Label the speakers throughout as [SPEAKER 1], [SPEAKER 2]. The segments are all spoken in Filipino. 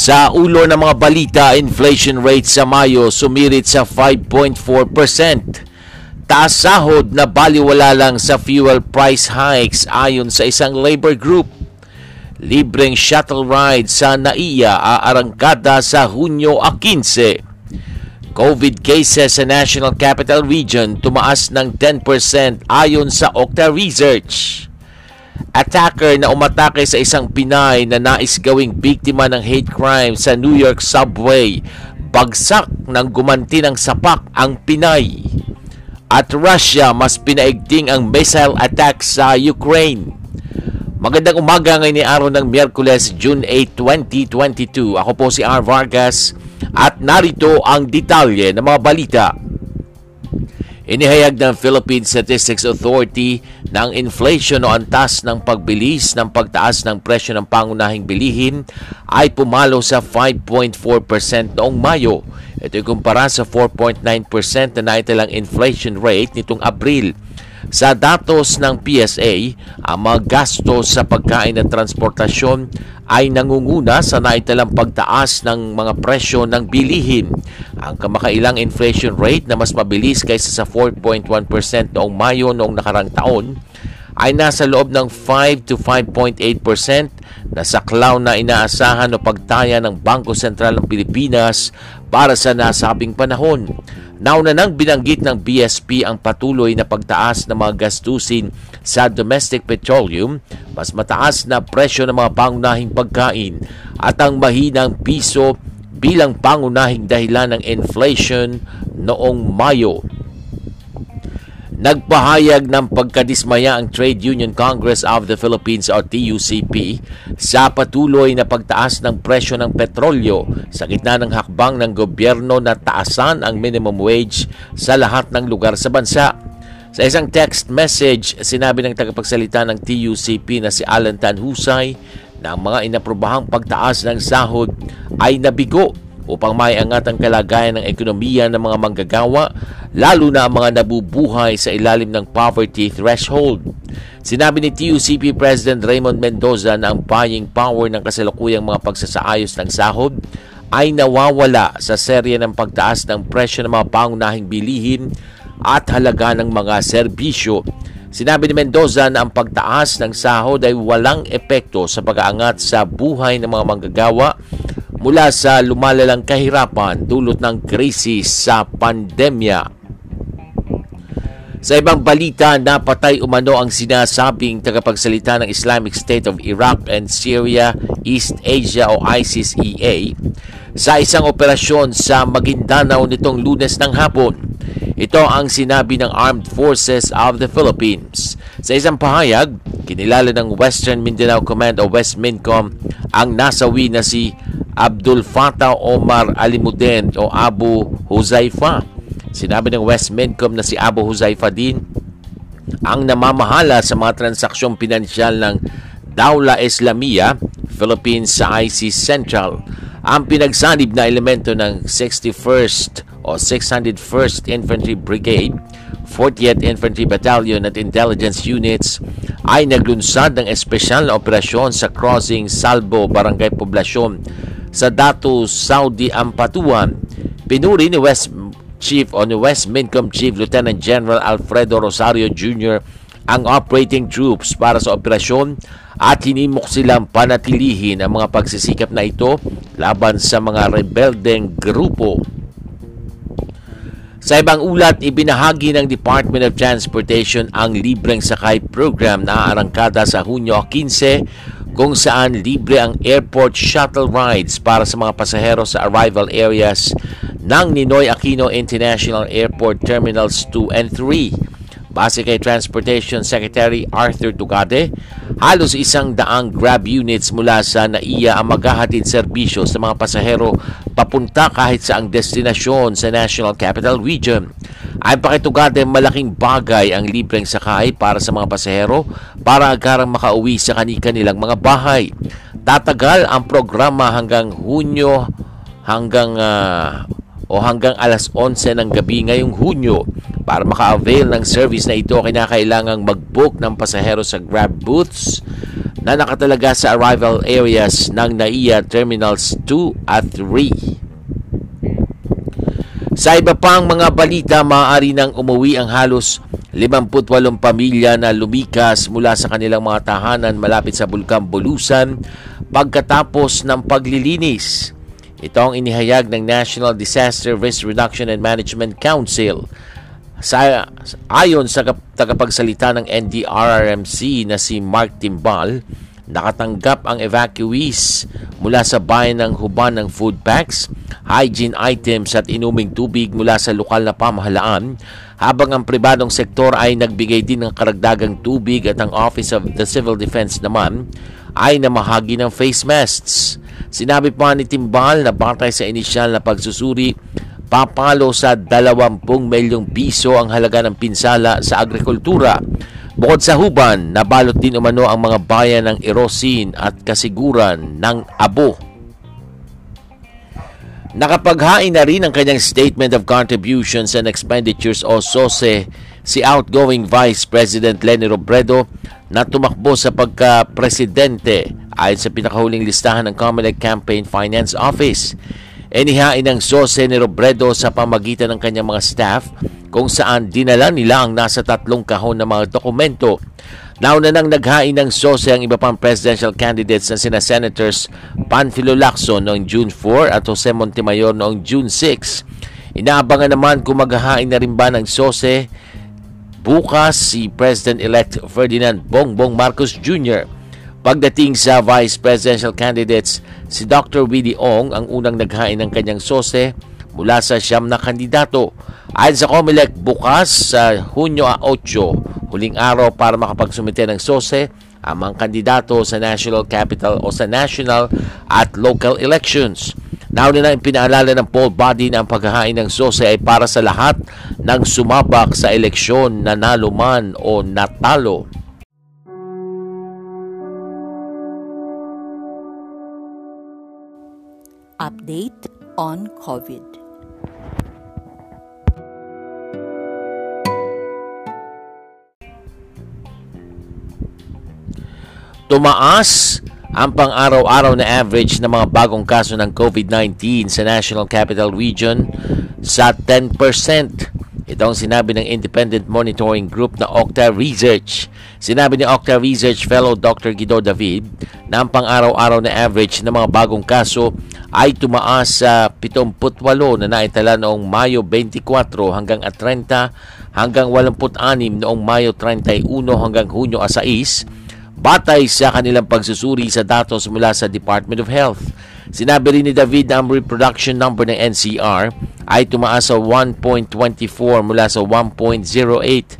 [SPEAKER 1] Sa ulo ng mga balita, inflation rate sa Mayo sumirit sa 5.4%. Taas sahod na baliwala lang sa fuel price hikes ayon sa isang labor group. Libreng shuttle ride sa NAIA aarangkada sa Hunyo 15. COVID cases sa National Capital Region tumaas ng 10% ayon sa Okta Research attacker na umatake sa isang Pinay na nais gawing biktima ng hate crime sa New York subway. Bagsak ng gumanti ng sapak ang Pinay. At Russia mas pinaigting ang missile attack sa Ukraine. Magandang umaga ngayon ni araw ng Miyerkules, June 8, 2022. Ako po si R. Vargas at narito ang detalye ng mga balita. Inihayag ng Philippine Statistics Authority na ang inflation o antas ng pagbilis ng pagtaas ng presyo ng pangunahing bilihin ay pumalo sa 5.4% noong Mayo. Ito ay kumpara sa 4.9% na naitalang inflation rate nitong Abril. Sa datos ng PSA, ang mga gastos sa pagkain at transportasyon ay nangunguna sa naitalang pagtaas ng mga presyo ng bilihin. Ang kamakailang inflation rate na mas mabilis kaysa sa 4.1% noong Mayo noong nakarang taon ay nasa loob ng 5 to 5.8% na saklaw na inaasahan o pagtaya ng Bangko Sentral ng Pilipinas para sa nasabing panahon. Nauna nang binanggit ng BSP ang patuloy na pagtaas ng mga gastusin sa domestic petroleum, mas mataas na presyo ng mga pangunahing pagkain at ang mahinang piso bilang pangunahing dahilan ng inflation noong Mayo. Nagpahayag ng pagkadismaya ang Trade Union Congress of the Philippines o TUCP sa patuloy na pagtaas ng presyo ng petrolyo sa gitna ng hakbang ng gobyerno na taasan ang minimum wage sa lahat ng lugar sa bansa. Sa isang text message, sinabi ng tagapagsalita ng TUCP na si Alan Tanhusay na ang mga inaprobahang pagtaas ng sahod ay nabigo upang maiangat ang kalagayan ng ekonomiya ng mga manggagawa lalo na ang mga nabubuhay sa ilalim ng poverty threshold. Sinabi ni TUCP President Raymond Mendoza na ang buying power ng kasalukuyang mga pagsasaayos ng sahod ay nawawala sa serye ng pagtaas ng presyo ng mga pangunahing bilihin at halaga ng mga serbisyo. Sinabi ni Mendoza na ang pagtaas ng sahod ay walang epekto sa pag-aangat sa buhay ng mga manggagawa mula sa lumalalang kahirapan dulot ng krisis sa pandemya. Sa ibang balita, napatay umano ang sinasabing tagapagsalita ng Islamic State of Iraq and Syria, East Asia o ISIS-EA sa isang operasyon sa Maguindanao nitong lunes ng hapon. Ito ang sinabi ng Armed Forces of the Philippines. Sa isang pahayag, kinilala ng Western Mindanao Command o West Mincom ang nasawi na si Abdul Fatah Omar Alimuden o Abu Huzaifa Sinabi ng West Medcom na si Abu Huzaifa din ang namamahala sa mga transaksyong pinansyal ng Daula Islamia, Philippines sa IC Central. Ang pinagsanib na elemento ng 61st o 601st Infantry Brigade, 40th Infantry Battalion at intelligence units ay naglunsad ng espesyal na operasyon sa crossing Salbo, Barangay Poblasyon sa Datu, Saudi Ampatuan. Pinuri ni West Chief o ni West Mincom Chief Lieutenant General Alfredo Rosario Jr. ang operating troops para sa operasyon at hinimok silang panatilihin ang mga pagsisikap na ito laban sa mga rebeldeng grupo. Sa ibang ulat, ibinahagi ng Department of Transportation ang libreng sakay program na aarangkada sa Hunyo 15 kung saan libre ang airport shuttle rides para sa mga pasahero sa arrival areas ng Ninoy Aquino International Airport Terminals 2 and 3. Base kay Transportation Secretary Arthur Tugade, Halos isang daang Grab units mula sa NAIA ang maghahatid serbisyo sa mga pasahero papunta kahit sa ang destinasyon sa National Capital Region. Ay pakitugade malaking bagay ang libreng sakay para sa mga pasahero para agarang makauwi sa kanilang mga bahay. Tatagal ang programa hanggang Hunyo hanggang uh, o hanggang alas 11 ng gabi ngayong Hunyo. Para maka-avail ng service na ito, kinakailangang mag-book ng pasahero sa Grab booths na nakatalaga sa arrival areas ng NAIA Terminals 2 at 3. Sa iba pang mga balita, maaari nang umuwi ang halos 58 pamilya na lumikas mula sa kanilang mga tahanan malapit sa Bulkan Bulusan pagkatapos ng paglilinis. Ito ang inihayag ng National Disaster Risk Reduction and Management Council. Sa, ayon sa tagapagsalita ng NDRRMC na si Mark Timbal, nakatanggap ang evacuees mula sa bayan ng Huban ng food packs, hygiene items at inuming tubig mula sa lokal na pamahalaan, habang ang pribadong sektor ay nagbigay din ng karagdagang tubig at ang Office of the Civil Defense naman ay namahagi ng face masks. Sinabi pa ni Timbal na batay sa inisyal na pagsusuri, papalo sa 20 milyong piso ang halaga ng pinsala sa agrikultura. Bukod sa huban, nabalot din umano ang mga bayan ng Erosin at kasiguran ng abo. Nakapaghain na rin ang kanyang Statement of Contributions and Expenditures o SOSE si outgoing Vice President Lenny Robredo na tumakbo sa pagka-presidente ayon sa pinakahuling listahan ng Comelec Campaign Finance Office. Inihain ng SOSE ni Robredo sa pamagitan ng kanyang mga staff kung saan dinala nila ang nasa tatlong kahon ng mga dokumento Nauna nang naghain ng SOSE ang iba pang presidential candidates na sina Senators Panfilo Lacson noong June 4 at Jose Montemayor noong June 6. Inaabangan naman kung maghahain na rin ba ng SOSE bukas si President-elect Ferdinand Bongbong Marcos Jr. Pagdating sa vice presidential candidates, si Dr. Willie Ong ang unang naghain ng kanyang SOSE mula sa siyam na kandidato. Ayon sa COMELEC, bukas sa Hunyo 8, huling araw para makapagsumite ng SOSE ang mga kandidato sa national capital o sa national at local elections. Nauna na pinaalala ng poll body na ang paghahain ng SOSE ay para sa lahat ng sumabak sa eleksyon na naluman o natalo.
[SPEAKER 2] Update on COVID.
[SPEAKER 1] Tumaas ang pang-araw-araw na average ng mga bagong kaso ng COVID-19 sa National Capital Region sa 10%. Ito ang sinabi ng Independent Monitoring Group na Octa Research. Sinabi ni Octa Research Fellow Dr. Guido David na ang pang-araw-araw na average ng mga bagong kaso ay tumaas sa 78 na naitala noong Mayo 24 hanggang 30 hanggang 86 noong Mayo 31 hanggang Hunyo 6 batay sa kanilang pagsusuri sa datos mula sa Department of Health. Sinabi rin ni David na ang reproduction number ng NCR ay tumaas sa 1.24 mula sa 1.08.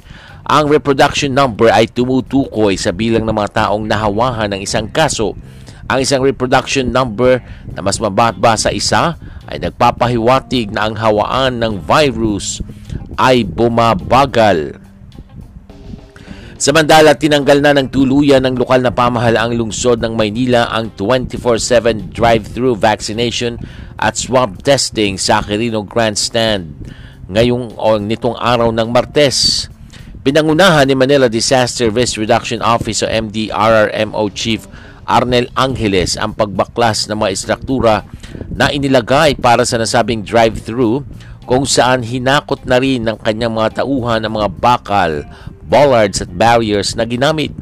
[SPEAKER 1] Ang reproduction number ay tumutukoy sa bilang ng mga taong nahawahan ng isang kaso. Ang isang reproduction number na mas mababa sa isa ay nagpapahiwatig na ang hawaan ng virus ay bumabagal. Samantala, tinanggal na ng tuluyan ng lokal na pamahalaang lungsod ng Maynila ang 24-7 drive-thru vaccination at swab testing sa Quirino Grandstand ngayong o nitong araw ng Martes. Pinangunahan ni Manila Disaster Risk Reduction Office o MDRRMO Chief Arnel Angeles ang pagbaklas ng mga istruktura na inilagay para sa nasabing drive-thru kung saan hinakot na rin ng kanyang mga tauhan ang mga bakal bollards at barriers na ginamit.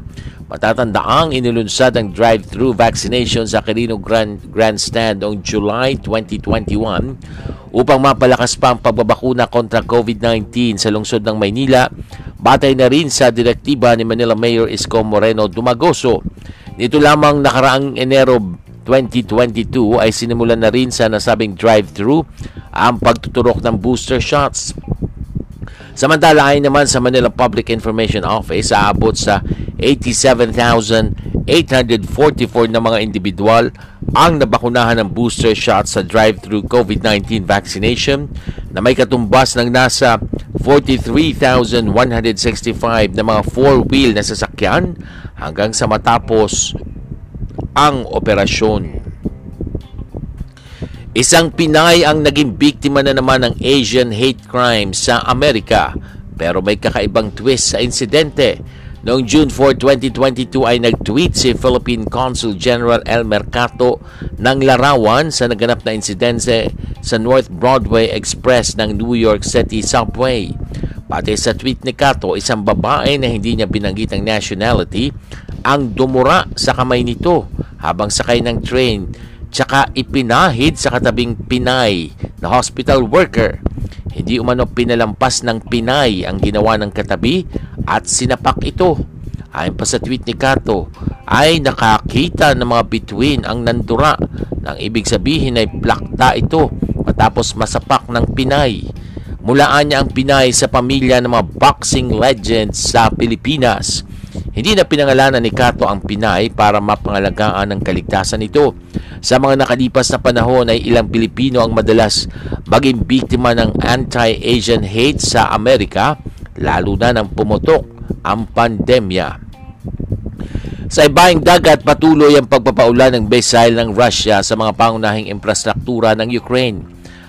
[SPEAKER 1] Matatandaang inilunsad ang drive-thru vaccination sa Quirino Grand, Grandstand noong July 2021 upang mapalakas pa ang pagbabakuna kontra COVID-19 sa lungsod ng Maynila batay na rin sa direktiba ni Manila Mayor Isko Moreno Dumagoso. Nito lamang nakaraang Enero 2022 ay sinimulan na rin sa nasabing drive-thru ang pagtuturok ng booster shots Samantala ay naman sa Manila Public Information Office aabot sa 87,800 844 na mga individual ang nabakunahan ng booster shot sa drive-thru COVID-19 vaccination na may katumbas ng nasa 43,165 na mga four-wheel na sasakyan hanggang sa matapos ang operasyon. Isang Pinay ang naging biktima na naman ng Asian hate crime sa Amerika pero may kakaibang twist sa insidente. Noong June 4, 2022 ay nag-tweet si Philippine Consul General El Mercato ng larawan sa naganap na insidente sa North Broadway Express ng New York City Subway. Pati sa tweet ni Kato, isang babae na hindi niya binanggit ang nationality ang dumura sa kamay nito habang sakay ng train tsaka ipinahid sa katabing Pinay na hospital worker. Hindi umano pinalampas ng Pinay ang ginawa ng katabi at sinapak ito. Ayon pa sa tweet ni Kato, ay nakakita ng mga bituin ang nandura nang ibig sabihin ay plakta ito matapos masapak ng Pinay. Mulaan niya ang Pinay sa pamilya ng mga boxing legends sa Pilipinas. Hindi na pinangalanan ni Kato ang Pinay para mapangalagaan ang kaligtasan nito. Sa mga nakalipas na panahon ay ilang Pilipino ang madalas maging biktima ng anti-Asian hate sa Amerika, lalo na nang pumutok ang pandemya. Sa ibaing dagat, patuloy ang pagpapaulan ng missile ng Russia sa mga pangunahing infrastruktura ng Ukraine.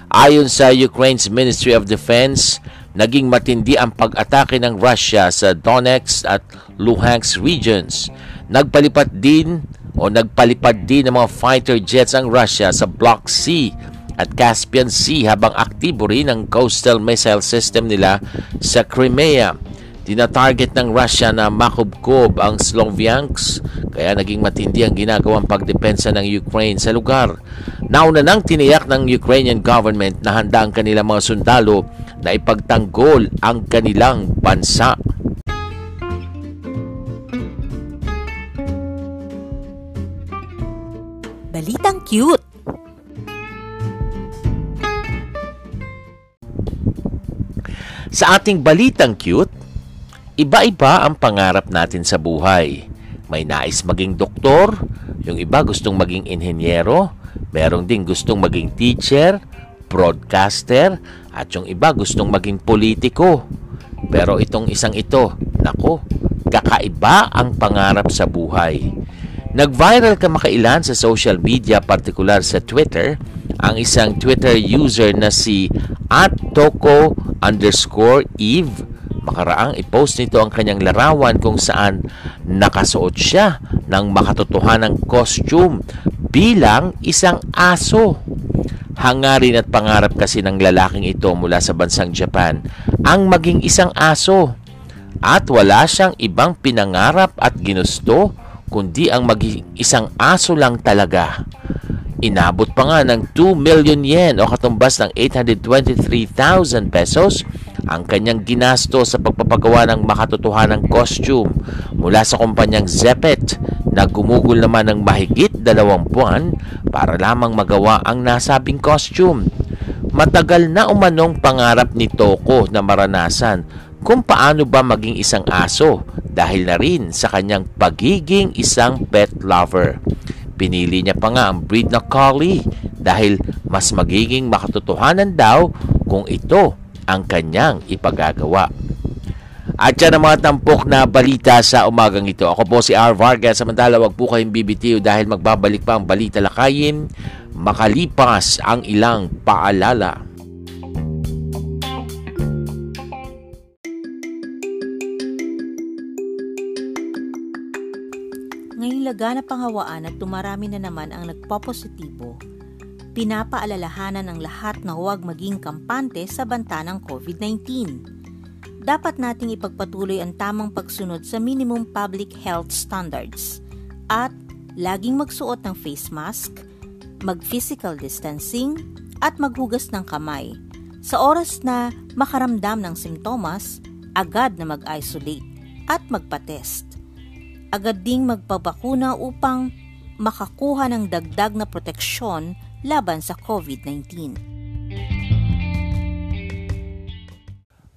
[SPEAKER 1] Ayon sa Ukraine's Ministry of Defense, naging matindi ang pag-atake ng Russia sa Donetsk at Luhansk regions. Nagpalipat din o nagpalipad din ng mga fighter jets ang Russia sa Black Sea at Caspian Sea habang aktibo rin ang coastal missile system nila sa Crimea. Tinatarget ng Russia na makubkob ang Sloviansk kaya naging matindi ang ginagawang pagdepensa ng Ukraine sa lugar. Nauna nang tiniyak ng Ukrainian government na handa ang kanilang mga sundalo na ipagtanggol ang kanilang bansa.
[SPEAKER 2] Balitang cute!
[SPEAKER 1] Sa ating balitang cute, iba-iba ang pangarap natin sa buhay. May nais maging doktor, yung iba gustong maging inhenyero, merong ding gustong maging teacher, broadcaster, at yung iba gustong maging politiko. Pero itong isang ito, nako, kakaiba ang pangarap sa buhay. Nag-viral kamakailan sa social media, partikular sa Twitter, ang isang Twitter user na si @toko underscore Eve. Makaraang i-post nito ang kanyang larawan kung saan nakasuot siya ng makatotohanang costume bilang isang aso. Hangarin at pangarap kasi ng lalaking ito mula sa bansang Japan ang maging isang aso. At wala siyang ibang pinangarap at ginusto kundi ang maging isang aso lang talaga. Inabot pa nga ng 2 million yen o katumbas ng 823,000 pesos ang kanyang ginasto sa pagpapagawa ng makatotohanang costume mula sa kumpanyang Zeppet na gumugol naman ng mahigit dalawang buwan para lamang magawa ang nasabing costume. Matagal na umanong pangarap ni Toko na maranasan kung paano ba maging isang aso dahil na rin sa kanyang pagiging isang pet lover. Pinili niya pa nga ang breed na collie dahil mas magiging makatotohanan daw kung ito ang kanyang ipagagawa. At yan ang mga tampok na balita sa umagang ito. Ako po si R. Vargas. Samantala, wag po kayong bibitiw dahil magbabalik pa ang balita lakayin makalipas ang ilang paalala.
[SPEAKER 2] Ngayong laganap ang hawaan at tumarami na naman ang nagpopositibo, pinapaalalahanan ng lahat na huwag maging kampante sa banta ng COVID-19. Dapat nating ipagpatuloy ang tamang pagsunod sa minimum public health standards at laging magsuot ng face mask, mag-physical distancing, at maghugas ng kamay. Sa oras na makaramdam ng simptomas, agad na mag-isolate at magpa-test agad ding magpabakuna upang makakuha ng dagdag na proteksyon laban sa COVID-19.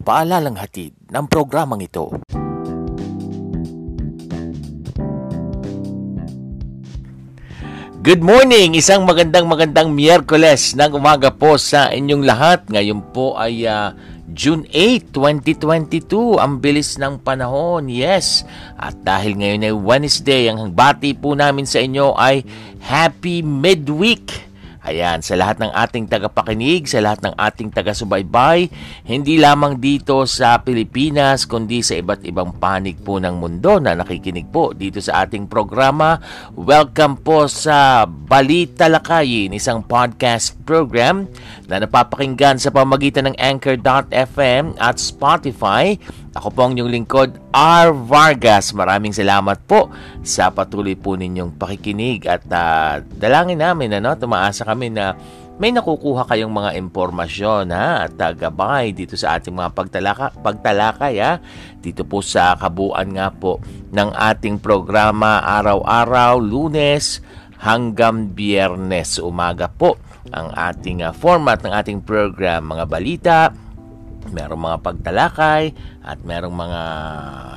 [SPEAKER 1] Paalalang hatid ng programang ito. Good morning! Isang magandang magandang Miyerkules ng umaga po sa inyong lahat. Ngayon po ay uh, June 8, 2022. Ang bilis ng panahon, yes. At dahil ngayon ay Wednesday, ang bati po namin sa inyo ay Happy Midweek! Ayan, sa lahat ng ating tagapakinig, sa lahat ng ating taga-subaybay, hindi lamang dito sa Pilipinas, kundi sa iba't ibang panig po ng mundo na nakikinig po dito sa ating programa. Welcome po sa Balita Lakayin, isang podcast program na napapakinggan sa pamagitan ng Anchor.fm at Spotify ako po ang inyong lingkod, R. Vargas. Maraming salamat po sa patuloy po ninyong pakikinig at uh, dalangin namin, ano, tumaasa kami na may nakukuha kayong mga impormasyon ha, at uh, dito sa ating mga pagtalaka, pagtalakay ha, dito po sa kabuuan nga po ng ating programa araw-araw, lunes hanggang biyernes umaga po ang ating uh, format ng ating program, mga balita, merong mga pagtalakay at merong mga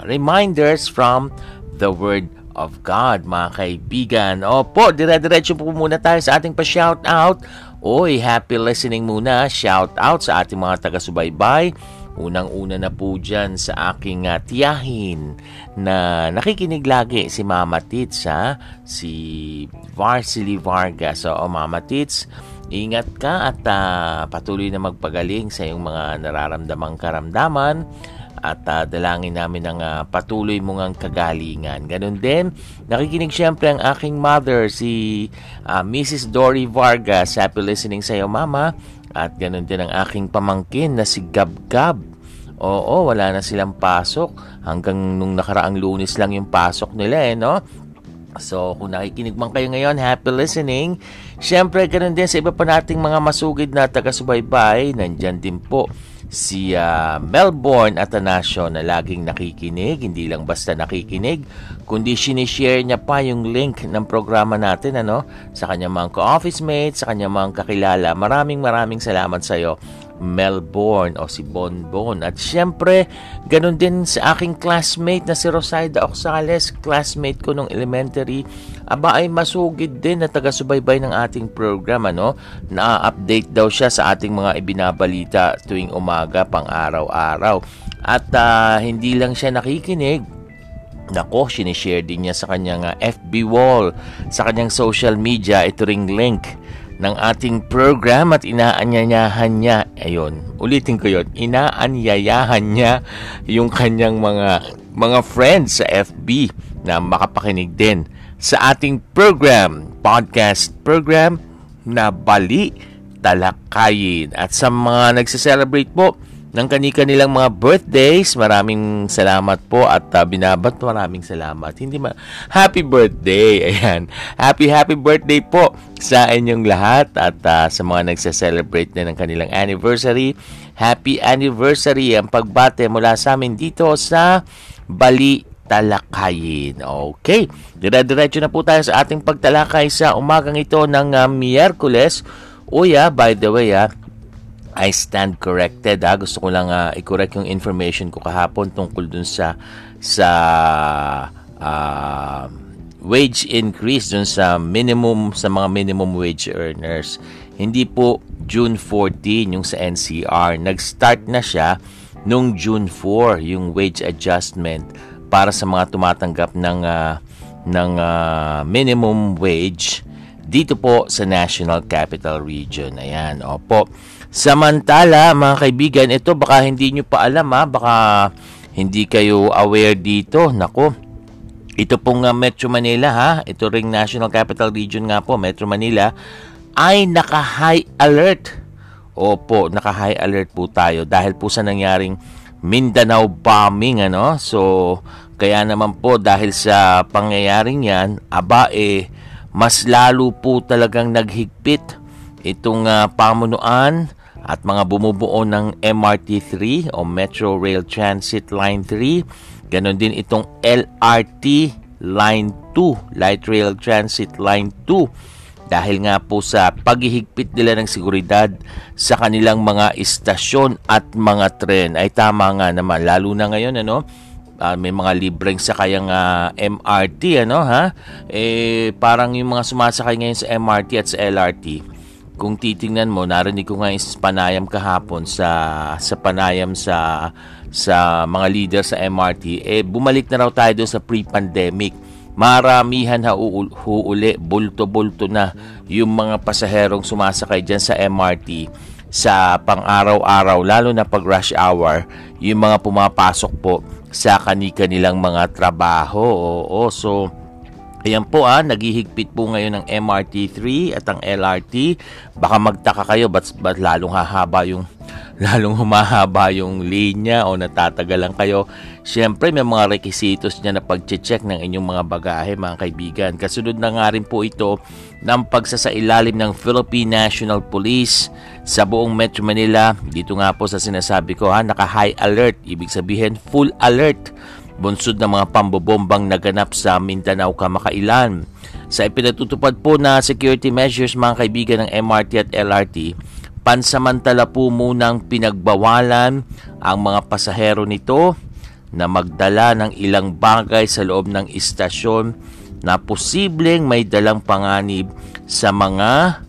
[SPEAKER 1] reminders from the Word of God, mga kaibigan. Opo, dire-diretso po muna tayo sa ating pa-shout out. Oy, happy listening muna. Shout out sa ating mga taga-subaybay. Unang-una na po dyan sa aking uh, tiyahin na nakikinig lagi si Mama Tits, ha? si Varsily Vargas. So, Mama Tits, Ingat ka at uh, patuloy na magpagaling sa iyong mga nararamdamang karamdaman at uh, dalangin namin ang uh, patuloy mong kagalingan. Ganon din, nakikinig siyempre ang aking mother, si uh, Mrs. Dory Vargas. Happy listening sa iyo, Mama. At ganon din ang aking pamangkin na si Gabgab. Oo, wala na silang pasok. Hanggang nung nakaraang lunes lang yung pasok nila eh, no? So, kung nakikinig man kayo ngayon, happy listening. Siyempre, ganun din sa iba pa nating mga masugid na taga-subaybay. Nandyan din po si uh, Melbourne Atanasio na laging nakikinig. Hindi lang basta nakikinig, kundi sinishare niya pa yung link ng programa natin ano, sa kanyang mga ka-office mates, sa kanyang mga kakilala. Maraming maraming salamat sa iyo Melbourne o si Bonbon. At syempre, ganun din sa aking classmate na si Rosaida Oxales, classmate ko nung elementary. Aba ay masugid din na taga-subaybay ng ating program. Ano? Na-update daw siya sa ating mga ibinabalita tuwing umaga pang araw-araw. At uh, hindi lang siya nakikinig, Nako, sinishare din niya sa kanyang ah, FB wall, sa kanyang social media, ito ring link ng ating program at inaanyayahan niya. Ayun, ulitin ko yon Inaanyayahan niya yung kanyang mga mga friends sa FB na makapakinig din sa ating program, podcast program na Bali Talakayin. At sa mga nagse-celebrate po ng kani-kanilang mga birthdays. Maraming salamat po at uh, binabat maraming salamat. Hindi ma Happy birthday. Ayan. Happy happy birthday po sa inyong lahat at uh, sa mga nagse-celebrate na ng kanilang anniversary. Happy anniversary ang pagbate mula sa amin dito sa Bali talakayin. Okay, dire-diretso na po tayo sa ating pagtalakay sa umagang ito ng uh, Miyerkules. Uya, by the way, ah, I stand corrected ha. Gusto ko lang uh, i-correct yung information ko kahapon tungkol dun sa sa uh, wage increase dun sa minimum sa mga minimum wage earners. Hindi po June 14 yung sa NCR. Nag-start na siya nung June 4 yung wage adjustment para sa mga tumatanggap ng uh, ng uh, minimum wage dito po sa National Capital Region. Ayan, opo. Samantala, mga kaibigan, ito baka hindi nyo pa alam ha, baka hindi kayo aware dito. Nako, ito pong uh, Metro Manila ha, ito ring National Capital Region nga po, Metro Manila, ay naka-high alert. Opo, naka-high alert po tayo dahil po sa nangyaring Mindanao bombing ano. So, kaya naman po dahil sa pangyayaring yan, aba eh, mas lalo po talagang naghigpit itong uh, pamunuan at mga bumubuo ng MRT3 o Metro Rail Transit Line 3. Ganon din itong LRT Line 2, Light Rail Transit Line 2 dahil nga po sa paghihigpit nila ng seguridad sa kanilang mga istasyon at mga tren. Ay tama nga naman. Lalo na ngayon ano uh, may mga libreng sakayang uh, MRT ano ha? Eh parang yung mga sumasakay ngayon sa MRT at sa LRT kung titingnan mo narinig ko nga yung panayam kahapon sa sa panayam sa sa mga leader sa MRT eh bumalik na raw tayo doon sa pre-pandemic maramihan ha huuli bulto-bulto na yung mga pasaherong sumasakay dyan sa MRT sa pang-araw-araw lalo na pag rush hour yung mga pumapasok po sa kani-kanilang mga trabaho. Oo, so Ayan po ah, naghihigpit po ngayon ng MRT3 at ang LRT. Baka magtaka kayo, ba't, ba't lalong hahaba yung lalong humahaba yung linya o natatagalan kayo. Siyempre, may mga requisitos niya na pag-check ng inyong mga bagahe, mga kaibigan. Kasunod na nga rin po ito ng pagsasailalim ng Philippine National Police sa buong Metro Manila. Dito nga po sa sinasabi ko, ha, naka-high alert. Ibig sabihin, full alert bunsod ng mga pambobombang naganap sa Mindanao kamakailan. Sa ipinatutupad po na security measures mga kaibigan ng MRT at LRT, pansamantala po munang pinagbawalan ang mga pasahero nito na magdala ng ilang bagay sa loob ng istasyon na posibleng may dalang panganib sa mga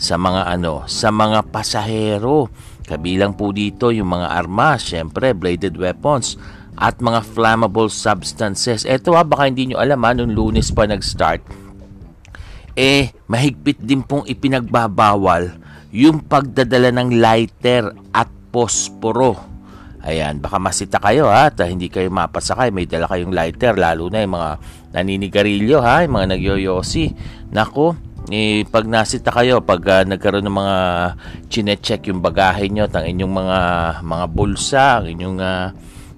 [SPEAKER 1] sa mga ano, sa mga pasahero. Kabilang po dito yung mga armas, syempre bladed weapons at mga flammable substances. Ito ha, baka hindi nyo alam ha, nung lunes pa nag-start, eh, mahigpit din pong ipinagbabawal yung pagdadala ng lighter at posporo. Ayan, baka masita kayo ha, at hindi kayo mapasakay, may dala kayong lighter, lalo na yung mga naninigarilyo ha, yung mga nagyoyosi. Nako, eh, pag nasita kayo, pag uh, nagkaroon ng mga chinecheck yung bagahe nyo, ang inyong mga mga bulsa, ang inyong uh,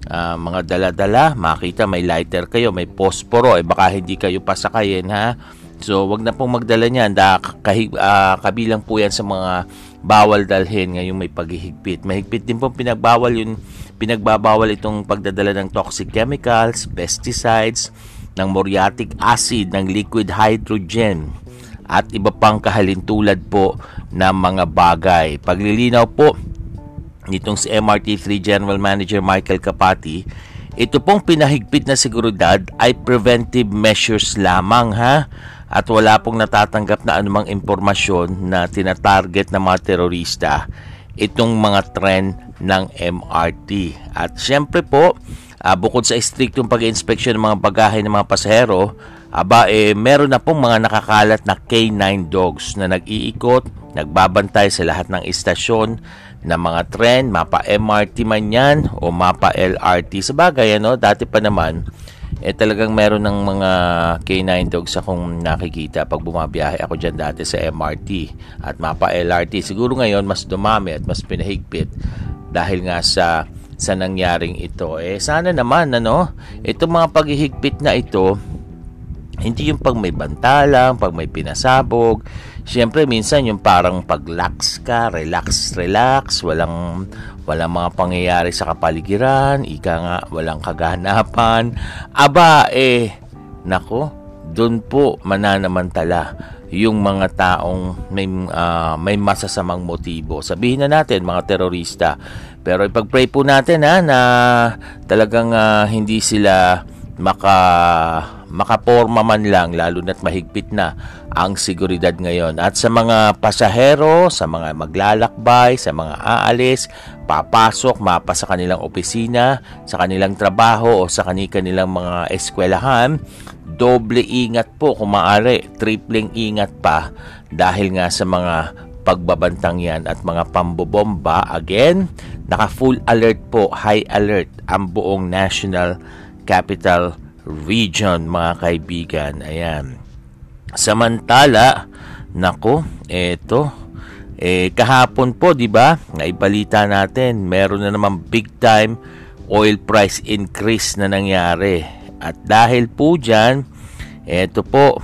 [SPEAKER 1] uh, mga dala-dala, makita may lighter kayo, may posporo, eh baka hindi kayo pasakayin ha. So, wag na pong magdala niyan. Da, uh, kabilang po yan sa mga bawal dalhin ngayong may paghihigpit. Mahigpit din po pinagbawal yung pinagbabawal itong pagdadala ng toxic chemicals, pesticides, ng muriatic acid, ng liquid hydrogen, at iba pang kahalintulad po ng mga bagay. Paglilinaw po nitong si MRT3 General Manager Michael Kapati, ito pong pinahigpit na seguridad ay preventive measures lamang ha at wala pong natatanggap na anumang impormasyon na tinatarget ng mga terorista itong mga trend ng MRT. At syempre po, uh, bukod sa striktong pag-inspeksyon ng mga bagahe ng mga pasahero, aba eh meron na pong mga nakakalat na K9 dogs na nag-iikot, nagbabantay sa lahat ng istasyon na mga trend, mapa MRT man yan o mapa LRT. Sa bagay, ano, dati pa naman, eh talagang meron ng mga K9 dogs akong nakikita pag bumabiyahe ako dyan dati sa MRT at mapa LRT. Siguro ngayon mas dumami at mas pinahigpit dahil nga sa sa nangyaring ito. Eh sana naman ano, itong mga paghihigpit na ito hindi yung pag may banta pag may pinasabog. Siyempre, minsan yung parang pag-lax ka, relax, relax, walang, walang mga pangyayari sa kapaligiran, ika nga, walang kaganapan. Aba, eh, nako, doon po mananamantala yung mga taong may, uh, may masasamang motibo. Sabihin na natin, mga terorista. Pero ipag-pray po natin ha, na talagang uh, hindi sila maka makaporma man lang lalo na't mahigpit na ang seguridad ngayon. At sa mga pasahero, sa mga maglalakbay, sa mga aalis, papasok, mapa sa kanilang opisina, sa kanilang trabaho o sa kanilang mga eskwelahan, doble ingat po kung maaari, tripling ingat pa dahil nga sa mga pagbabantang yan at mga pambobomba. Again, naka full alert po, high alert ang buong National Capital Region mga kaibigan. Ayan. Samantala, nako, eto, eh, kahapon po, di ba, naibalita natin, meron na naman big time oil price increase na nangyari. At dahil po dyan, eto po,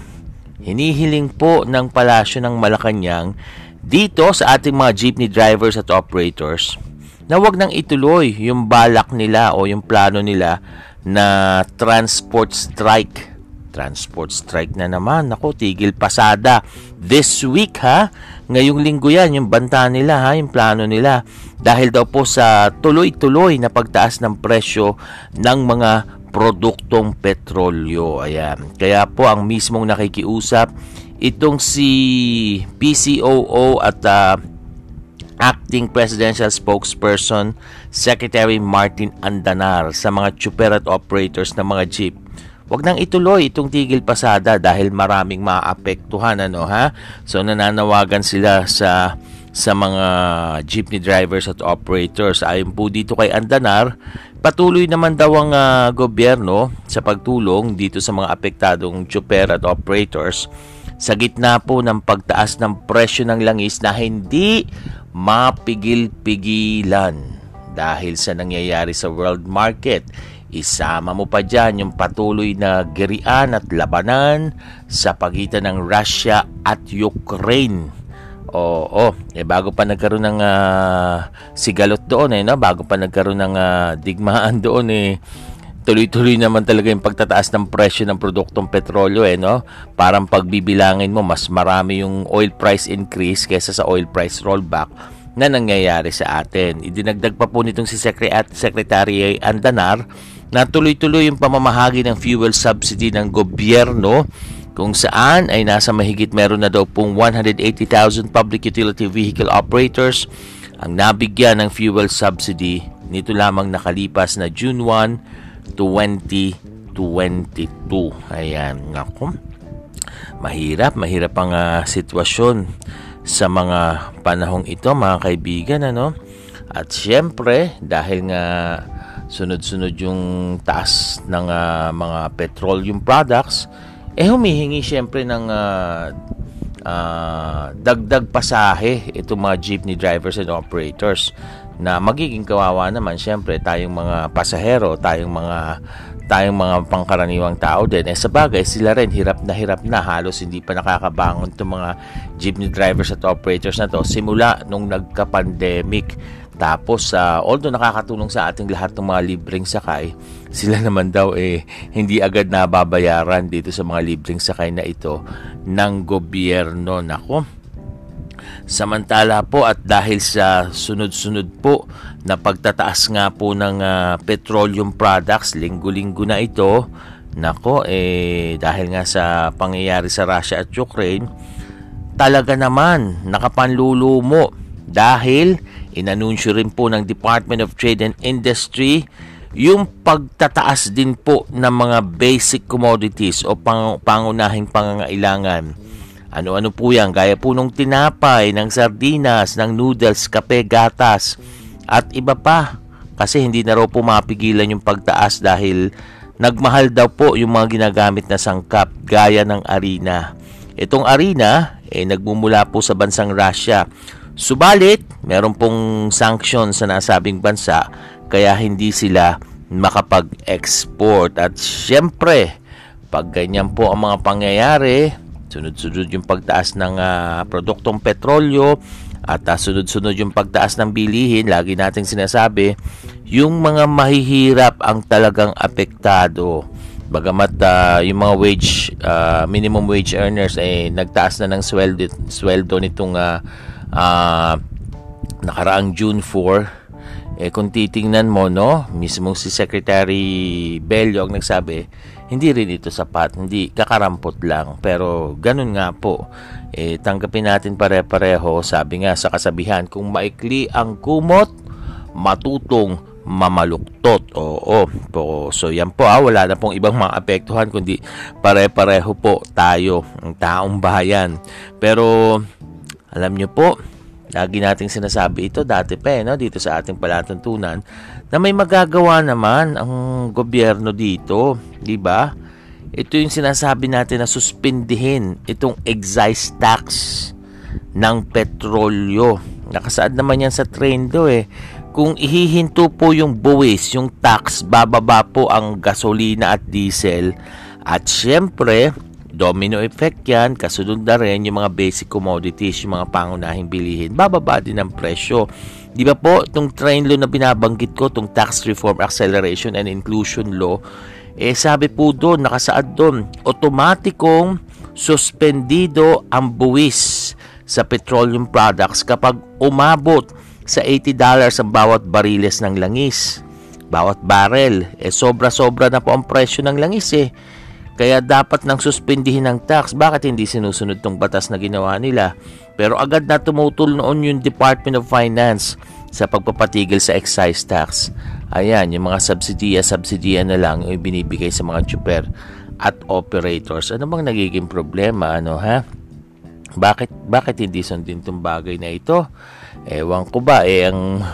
[SPEAKER 1] hinihiling po ng palasyo ng Malacanang dito sa ating mga jeepney drivers at operators na wag nang ituloy yung balak nila o yung plano nila na transport strike. Transport strike na naman. Ako, tigil pasada. This week ha, ngayong linggo yan, yung banta nila ha, yung plano nila. Dahil daw po sa tuloy-tuloy na pagtaas ng presyo ng mga produktong petrolyo. Ayan. Kaya po ang mismong nakikiusap itong si PCOO at uh, Acting Presidential Spokesperson Secretary Martin Andanar sa mga chuper at operators ng mga jeep. Huwag nang ituloy itong tigil pasada dahil maraming maapektuhan ano ha. So nananawagan sila sa sa mga jeepney drivers at operators. Ayon po dito kay Andanar, patuloy naman daw ang uh, gobyerno sa pagtulong dito sa mga apektadong chopper at operators sa gitna po ng pagtaas ng presyo ng langis na hindi mapigil-pigilan dahil sa nangyayari sa world market. Isama mo pa dyan yung patuloy na girian at labanan sa pagitan ng Russia at Ukraine. Oo, oh, eh bago pa nagkaroon ng uh, sigalot doon eh, no? bago pa nagkaroon ng uh, digmaan doon eh, tuloy-tuloy naman talaga yung pagtataas ng presyo ng produktong petrolyo eh, no? Parang pagbibilangin mo, mas marami yung oil price increase kaysa sa oil price rollback na nangyayari sa atin. Idinagdag pa po nitong si Secretary Andanar na tuloy-tuloy yung pamamahagi ng fuel subsidy ng gobyerno kung saan ay nasa mahigit meron na daw pong 180,000 public utility vehicle operators ang nabigyan ng fuel subsidy nito lamang nakalipas na June 1, 2022. Ayan, ako. Mahirap, mahirap ang uh, sitwasyon sa mga panahong ito mga kaibigan ano. At syempre, dahil nga sunod-sunod yung taas ng uh, mga petroleum products, eh humihingi syempre ng uh, uh, dagdag pasahe itong mga jeepney drivers and operators na magiging kawawa naman syempre tayong mga pasahero, tayong mga tayong mga pangkaraniwang tao din. Eh sa bagay, sila rin hirap na hirap na halos hindi pa nakakabangon itong mga jeepney drivers at operators na to simula nung nagka-pandemic tapos, uh, although nakakatulong sa ating lahat ng mga libreng sakay, sila naman daw eh hindi agad nababayaran dito sa mga libreng sakay na ito ng gobyerno. Nako, Samantala po at dahil sa sunod-sunod po na pagtataas nga po ng uh, petroleum products, linggo-linggo na ito, nako eh dahil nga sa pangyayari sa Russia at Ukraine, talaga naman nakapanlulumo dahil Inanunsyo rin po ng Department of Trade and Industry yung pagtataas din po ng mga basic commodities o pang, pangunahing pangangailangan. Ano-ano po yan? Gaya po ng tinapay, ng sardinas, ng noodles, kape, gatas, at iba pa. Kasi hindi na raw po mapigilan yung pagtaas dahil nagmahal daw po yung mga ginagamit na sangkap gaya ng arena. Itong arena, eh, nagmumula po sa bansang Russia. Subalit, meron pong sanction sa nasabing bansa kaya hindi sila makapag-export. At syempre, pag ganyan po ang mga pangyayari, sunod-sunod yung pagtaas ng uh, produktong petrolyo at uh, sunod-sunod yung pagtaas ng bilihin, lagi nating sinasabi, yung mga mahihirap ang talagang apektado. Bagamat uh, yung mga wage, uh, minimum wage earners ay eh, nagtaas na ng sweldo, sweldo nitong uh, uh, nakaraang June 4 eh kung titingnan mo no mismo si Secretary Bello ang nagsabi hindi rin ito sapat hindi kakarampot lang pero ganun nga po eh tanggapin natin pare-pareho sabi nga sa kasabihan kung maikli ang kumot matutong mamaluktot. Oo, po. So yan po ah, wala na pong ibang mga apektuhan kundi pare-pareho po tayo, ang taong bayan. Pero alam nyo po, lagi nating sinasabi ito dati pa eh, no? dito sa ating palatuntunan na may magagawa naman ang gobyerno dito, di ba? Ito yung sinasabi natin na suspindihin itong excise tax ng petrolyo. Nakasaad naman yan sa trend do eh. Kung ihihinto po yung buwis, yung tax, bababa po ang gasolina at diesel. At syempre, Domino effect yan, kasunod na rin yung mga basic commodities, yung mga pangunahing bilihin. Bababa din ang presyo. Di ba po, itong train law na binabanggit ko, itong Tax Reform Acceleration and Inclusion Law, eh sabi po doon, nakasaad doon, otomatikong suspendido ang buwis sa petroleum products kapag umabot sa $80 ang bawat bariles ng langis. bawat barrel. Eh sobra-sobra na po ang presyo ng langis eh. Kaya dapat nang suspindihin ng tax. Bakit hindi sinusunod tong batas na ginawa nila? Pero agad na tumutol noon yung Department of Finance sa pagpapatigil sa excise tax. Ayan, yung mga subsidiya, subsidiya na lang yung binibigay sa mga chuper at operators. Ano bang nagiging problema? Ano ha? Bakit, bakit hindi sundin itong bagay na ito? Ewan ko ba, eh, ang,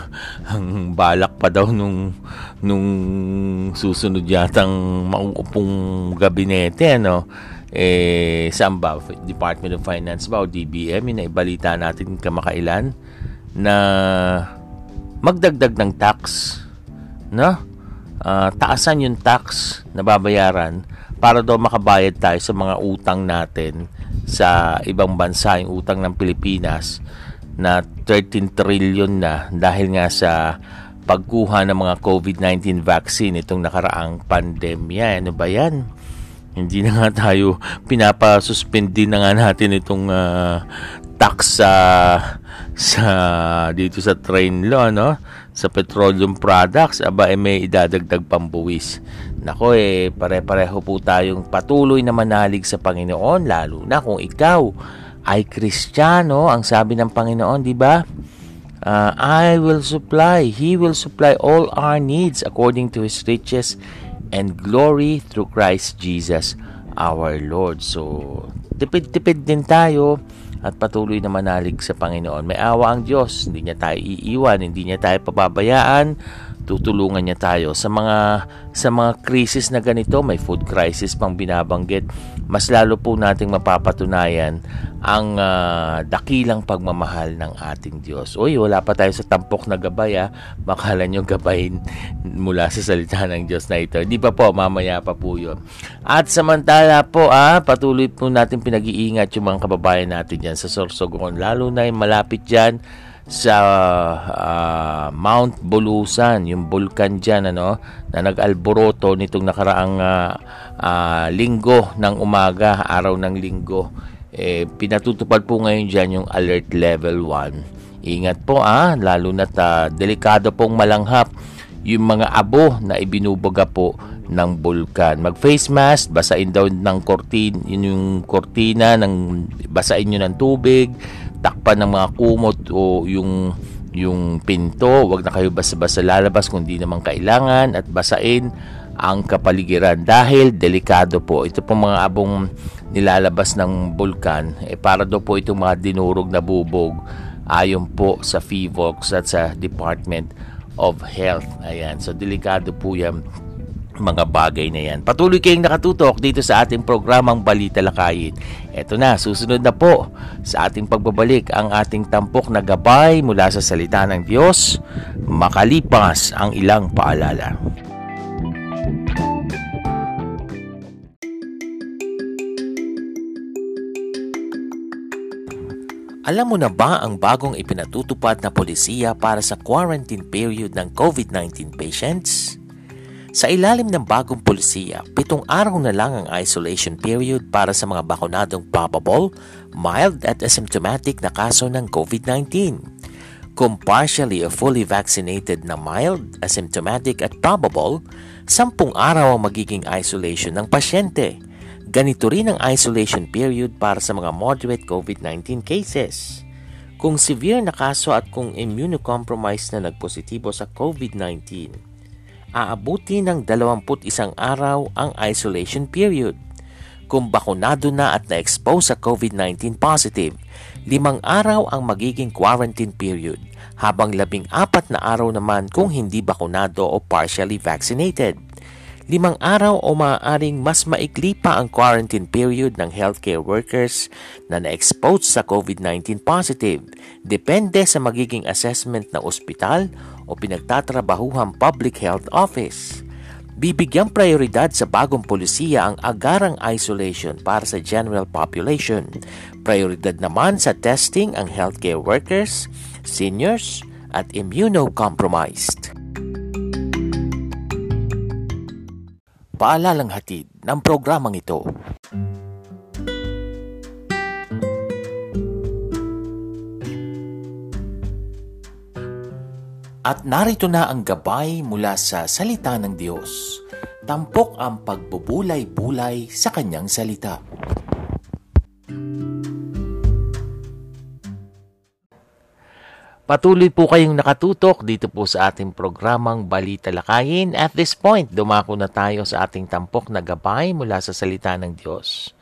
[SPEAKER 1] ang balak pa daw nung, nung susunod yatang mauupong gabinete, ano, eh, saan ba? Department of Finance ba o DBM? Yung naibalita natin kamakailan na magdagdag ng tax, no? Uh, taasan yung tax na babayaran para daw makabayad tayo sa mga utang natin sa ibang bansa, yung utang ng Pilipinas na 13 trillion na dahil nga sa pagkuha ng mga COVID-19 vaccine itong nakaraang pandemya. Ano ba yan? Hindi na nga tayo pinapasuspend na nga natin itong uh, tax sa sa dito sa train law no sa petroleum products aba eh, may idadagdag pambuwis nako eh pare-pareho po tayong patuloy na manalig sa Panginoon lalo na kung ikaw ay Kristiyano, ang sabi ng Panginoon, di ba? Uh, I will supply, He will supply all our needs according to His riches and glory through Christ Jesus our Lord. So, tipid-tipid din tayo at patuloy na manalig sa Panginoon. May awa ang Diyos, hindi niya tayo iiwan, hindi niya tayo pababayaan, tutulungan niya tayo sa mga sa mga krisis na ganito may food crisis pang binabanggit mas lalo po nating mapapatunayan ang uh, dakilang pagmamahal ng ating Diyos. Uy, wala pa tayo sa tampok na gabay ha. Makala nyo gabayin mula sa salita ng Diyos na ito. Hindi pa po, mamaya pa po yun. At samantala po, ah, patuloy po natin pinag-iingat yung mga kababayan natin dyan sa Sorsogon. Lalo na yung malapit dyan sa uh, Mount Bulusan, yung bulkan dyan ano, na nag-alboroto nitong nakaraang uh, uh, linggo ng umaga, araw ng linggo. Eh, pinatutupad po ngayon dyan yung alert level 1. Ingat po ah, lalo na ta, delikado pong malanghap yung mga abo na ibinubaga po ng bulkan. Mag-face mask, basain daw ng kortin, yun yung kortina, ng, basain nyo ng tubig, takpan ng mga kumot o yung yung pinto, wag na kayo basta-basta lalabas kung di naman kailangan at basain ang kapaligiran dahil delikado po. Ito pong mga abong nilalabas ng bulkan eh para daw po itong mga dinurog na bubog ayon po sa FIVOX at sa Department of Health. Ayan, so delikado po yan mga bagay na yan. Patuloy kayong nakatutok dito sa ating programang Balita Lakayin. Ito na, susunod na po sa ating pagbabalik ang ating tampok na gabay mula sa salita ng Diyos, makalipas ang ilang paalala. Alam mo na ba ang bagong ipinatutupad na polisiya para sa quarantine period ng COVID-19 patients? Sa ilalim ng bagong polisiya, pitong araw na lang ang isolation period para sa mga bakunadong probable, mild at asymptomatic na kaso ng COVID-19. Kung partially o fully vaccinated na mild, asymptomatic at probable, sampung araw ang magiging isolation ng pasyente. Ganito rin ang isolation period para sa mga moderate COVID-19 cases. Kung severe na kaso at kung immunocompromised na nagpositibo sa COVID-19, aabuti ng 21 araw ang isolation period. Kung bakunado na at na-expose sa COVID-19 positive, limang araw ang magiging quarantine period, habang labing apat na araw naman kung hindi bakunado o partially vaccinated. Limang araw o maaaring mas maikli pa ang quarantine period ng healthcare workers na na-expose sa COVID-19 positive, depende sa magiging assessment ng ospital o pinagtatrabahuhang public health office. Bibigyang prioridad sa bagong polisiya ang agarang isolation para sa general population. Prioridad naman sa testing ang healthcare workers, seniors, at immunocompromised. Paalalang hatid ng programang ito. At narito na ang gabay mula sa salita ng Diyos. Tampok ang pagbubulay-bulay sa kanyang salita. Patuloy po kayong nakatutok dito po sa ating programang Balita Lakayin. At this point, dumako na tayo sa ating tampok na gabay mula sa salita ng Diyos.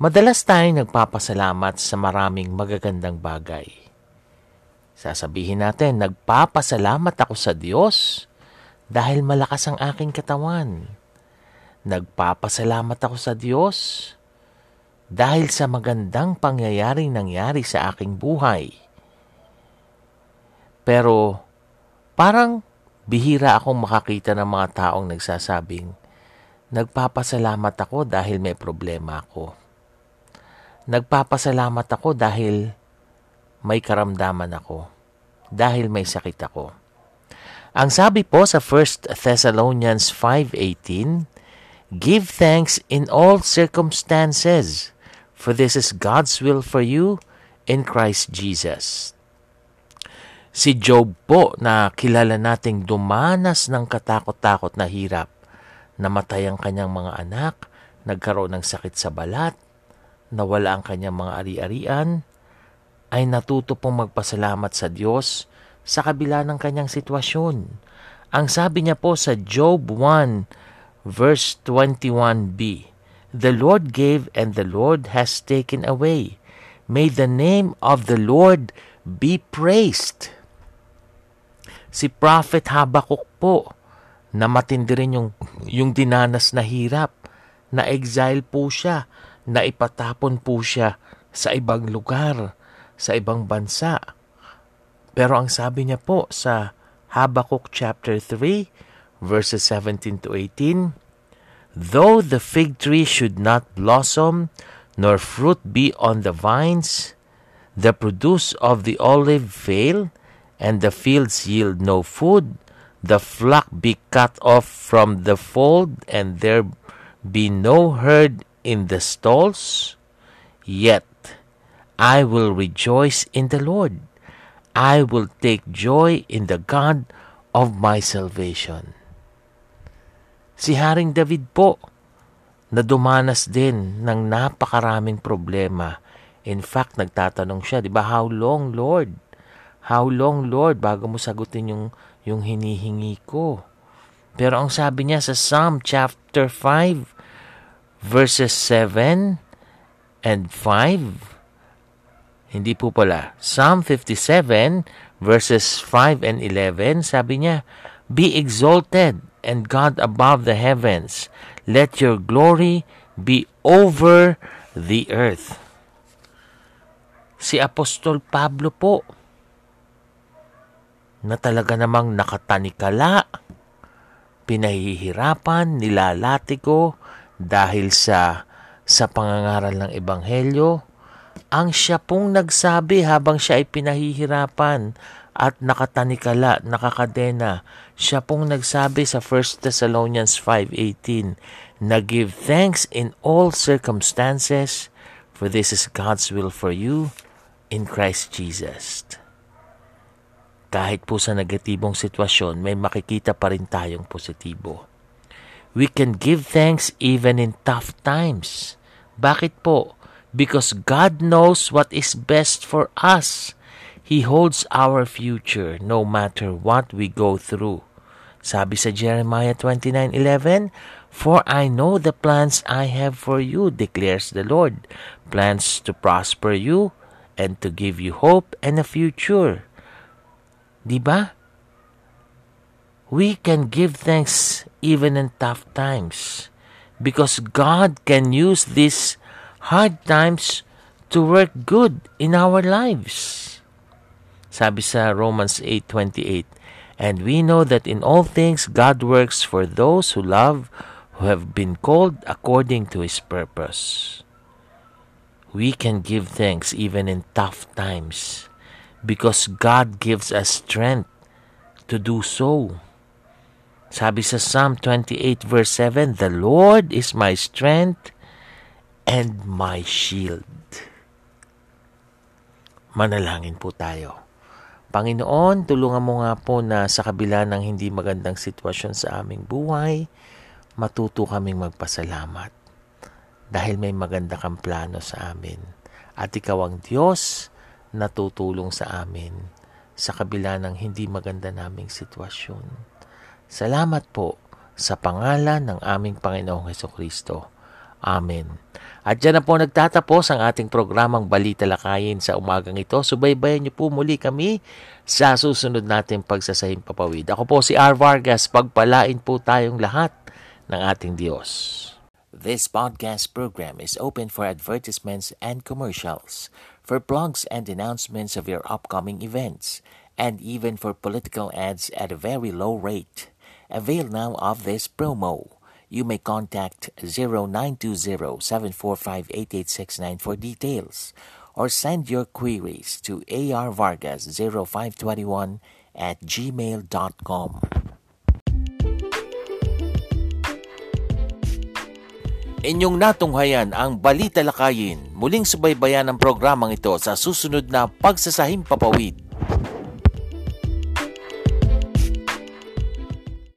[SPEAKER 1] Madalas tayong nagpapasalamat sa maraming magagandang bagay. Sasabihin natin, nagpapasalamat ako sa Diyos dahil malakas ang aking katawan. Nagpapasalamat ako sa Diyos dahil sa magandang pangyayaring nangyari sa aking buhay. Pero parang bihira akong makakita ng mga taong nagsasabing, nagpapasalamat ako dahil may problema ako. Nagpapasalamat ako dahil may karamdaman ako dahil may sakit ako. Ang sabi po sa 1 Thessalonians 5.18, Give thanks in all circumstances, for this is God's will for you in Christ Jesus. Si Job po na kilala nating dumanas ng katakot-takot na hirap. Namatay ang kanyang mga anak, nagkaroon ng sakit sa balat, nawala ang kanyang mga ari-arian, ay natuto pong magpasalamat sa Diyos sa kabila ng kanyang sitwasyon. Ang sabi niya po sa Job 1 verse 21b, The Lord gave and the Lord has taken away. May the name of the Lord be praised. Si Prophet Habakuk po, na matindi rin yung, yung dinanas na hirap, na exile po siya, na ipatapon po siya sa ibang lugar sa ibang bansa. Pero ang sabi niya po sa Habakkuk chapter 3 verses 17 to 18, Though the fig tree should not blossom, nor fruit be on the vines, the produce of the olive fail, and the fields yield no food, the flock be cut off from the fold, and there be no herd in the stalls, yet I will rejoice in the Lord. I will take joy in the God of my salvation. Si Haring David po, na dumanas din ng napakaraming problema. In fact, nagtatanong siya, di ba, how long, Lord? How long, Lord, bago mo sagutin yung, yung hinihingi ko? Pero ang sabi niya sa Psalm chapter 5, verses 7 and 5, hindi po pala. Psalm 57 verses 5 and 11, sabi niya, Be exalted and God above the heavens. Let your glory be over the earth. Si Apostol Pablo po, na talaga namang nakatanikala, pinahihirapan, nilalatigo dahil sa sa pangangaral ng Ebanghelyo, ang siya pong nagsabi habang siya ay pinahihirapan at nakatanikala, nakakadena. Siya pong nagsabi sa 1 Thessalonians 5.18 na give thanks in all circumstances for this is God's will for you in Christ Jesus. Kahit po sa negatibong sitwasyon, may makikita pa rin tayong positibo. We can give thanks even in tough times. Bakit po? Because God knows what is best for us. He holds our future no matter what we go through. Sabi sa Jeremiah 29:11, For I know the plans I have for you, declares the Lord, plans to prosper you and to give you hope and a future. Di ba? We can give thanks even in tough times because God can use this hard times to work good in our lives. Sabi sa Romans 8:28, And we know that in all things God works for those who love, who have been called according to his purpose. We can give thanks even in tough times because God gives us strength to do so. Sabi sa Psalm 28 verse 7, The Lord is my strength and my shield. Manalangin po tayo. Panginoon, tulungan mo nga po na sa kabila ng hindi magandang sitwasyon sa aming buhay, matuto kaming magpasalamat dahil may maganda kang plano sa amin. At ikaw ang Diyos na tutulong sa amin sa kabila ng hindi maganda naming sitwasyon. Salamat po sa pangalan ng aming Panginoong Heso Kristo. Amen. At dyan na po nagtatapos ang ating programang Balita Lakayin sa umagang ito. Subaybayan niyo po muli kami sa susunod nating pagsasahing papawid. Ako po si R. Vargas. Pagpalain po tayong lahat ng ating Diyos. This podcast program is open for advertisements and commercials, for blogs and announcements of your upcoming events, and even for political ads at a very low rate. Avail now of this promo. You may contact 0920-745-8869 for details or send your queries to arvargas0521 at gmail.com. Inyong natunghayan ang Balita Lakayin. Muling subaybayan ang programang ito sa susunod na Pagsasahim Papawid.